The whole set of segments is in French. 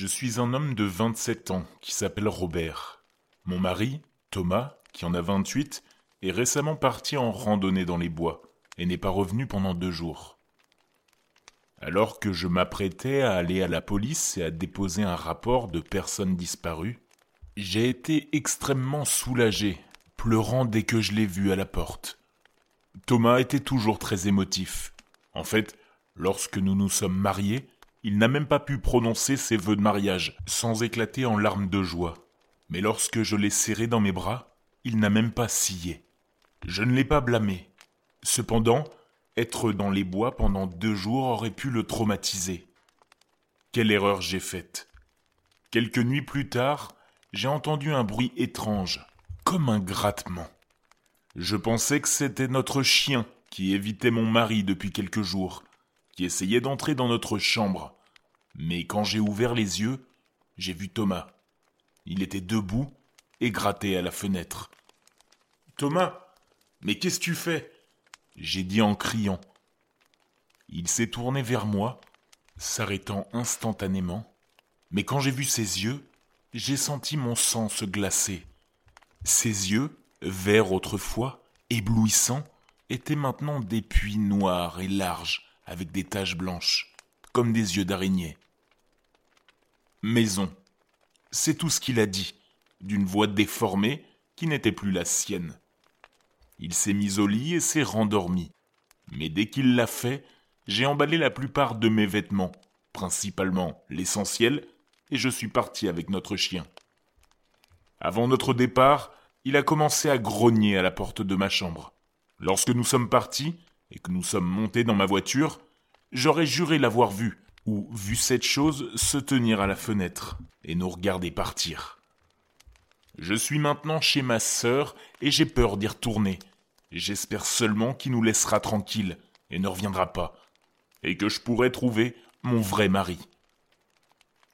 Je suis un homme de 27 ans qui s'appelle Robert. Mon mari, Thomas, qui en a 28, est récemment parti en randonnée dans les bois et n'est pas revenu pendant deux jours. Alors que je m'apprêtais à aller à la police et à déposer un rapport de personnes disparues, j'ai été extrêmement soulagé, pleurant dès que je l'ai vu à la porte. Thomas était toujours très émotif. En fait, lorsque nous nous sommes mariés, il n'a même pas pu prononcer ses vœux de mariage sans éclater en larmes de joie. Mais lorsque je l'ai serré dans mes bras, il n'a même pas scié. Je ne l'ai pas blâmé. Cependant, être dans les bois pendant deux jours aurait pu le traumatiser. Quelle erreur j'ai faite. Quelques nuits plus tard, j'ai entendu un bruit étrange, comme un grattement. Je pensais que c'était notre chien qui évitait mon mari depuis quelques jours, qui essayait d'entrer dans notre chambre. Mais quand j'ai ouvert les yeux, j'ai vu Thomas. Il était debout et gratté à la fenêtre. Thomas, mais qu'est-ce que tu fais? J'ai dit en criant. Il s'est tourné vers moi, s'arrêtant instantanément, mais quand j'ai vu ses yeux, j'ai senti mon sang se glacer. Ses yeux, verts autrefois, éblouissants, étaient maintenant des puits noirs et larges, avec des taches blanches, comme des yeux d'araignée. Maison. C'est tout ce qu'il a dit, d'une voix déformée qui n'était plus la sienne. Il s'est mis au lit et s'est rendormi. Mais dès qu'il l'a fait, j'ai emballé la plupart de mes vêtements, principalement l'essentiel, et je suis parti avec notre chien. Avant notre départ, il a commencé à grogner à la porte de ma chambre. Lorsque nous sommes partis, et que nous sommes montés dans ma voiture, j'aurais juré l'avoir vu, ou vu cette chose se tenir à la fenêtre, et nous regarder partir. Je suis maintenant chez ma sœur, et j'ai peur d'y retourner. J'espère seulement qu'il nous laissera tranquilles, et ne reviendra pas, et que je pourrai trouver mon vrai mari.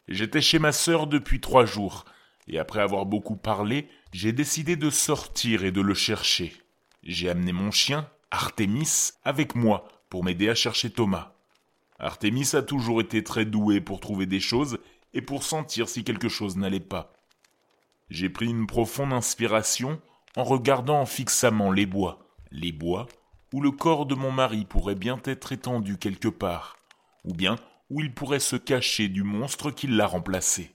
J'étais chez ma sœur depuis trois jours, et après avoir beaucoup parlé, j'ai décidé de sortir et de le chercher. J'ai amené mon chien, Artemis, avec moi pour m'aider à chercher Thomas. Artemis a toujours été très doué pour trouver des choses et pour sentir si quelque chose n'allait pas. J'ai pris une profonde inspiration en regardant fixamment les bois, les bois où le corps de mon mari pourrait bien être étendu quelque part, ou bien où il pourrait se cacher du monstre qui l'a remplacé.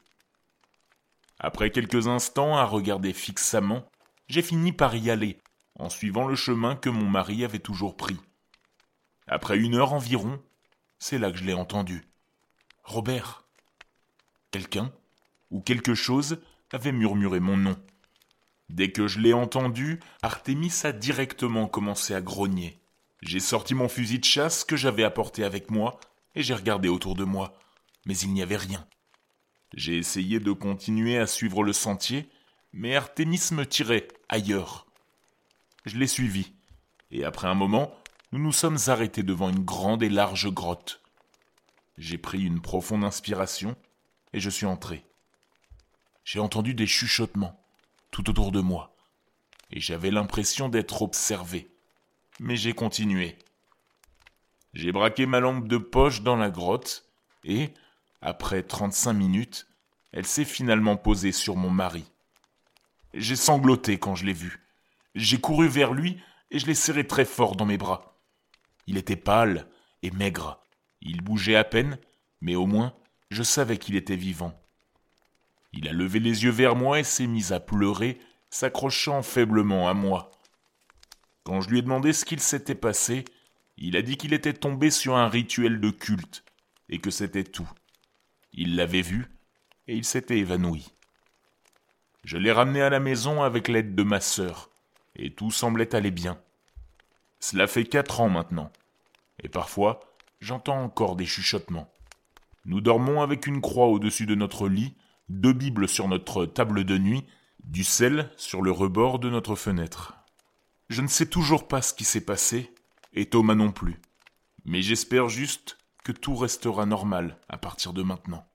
Après quelques instants à regarder fixement, j'ai fini par y aller, en suivant le chemin que mon mari avait toujours pris. Après une heure environ, c'est là que je l'ai entendu. Robert. Quelqu'un ou quelque chose avait murmuré mon nom. Dès que je l'ai entendu, Artémis a directement commencé à grogner. J'ai sorti mon fusil de chasse que j'avais apporté avec moi et j'ai regardé autour de moi, mais il n'y avait rien. J'ai essayé de continuer à suivre le sentier, mais Artémis me tirait ailleurs. Je l'ai suivi, et après un moment, nous nous sommes arrêtés devant une grande et large grotte. J'ai pris une profonde inspiration, et je suis entré. J'ai entendu des chuchotements tout autour de moi, et j'avais l'impression d'être observé. Mais j'ai continué. J'ai braqué ma lampe de poche dans la grotte, et, après trente-cinq minutes, elle s'est finalement posée sur mon mari. J'ai sangloté quand je l'ai vu. J'ai couru vers lui et je l'ai serré très fort dans mes bras. Il était pâle et maigre. Il bougeait à peine, mais au moins je savais qu'il était vivant. Il a levé les yeux vers moi et s'est mis à pleurer, s'accrochant faiblement à moi. Quand je lui ai demandé ce qu'il s'était passé, il a dit qu'il était tombé sur un rituel de culte, et que c'était tout. Il l'avait vu, et il s'était évanoui. Je l'ai ramené à la maison avec l'aide de ma sœur, et tout semblait aller bien. Cela fait quatre ans maintenant, et parfois j'entends encore des chuchotements. Nous dormons avec une croix au-dessus de notre lit, deux Bibles sur notre table de nuit, du sel sur le rebord de notre fenêtre. Je ne sais toujours pas ce qui s'est passé, et Thomas non plus. Mais j'espère juste que tout restera normal à partir de maintenant.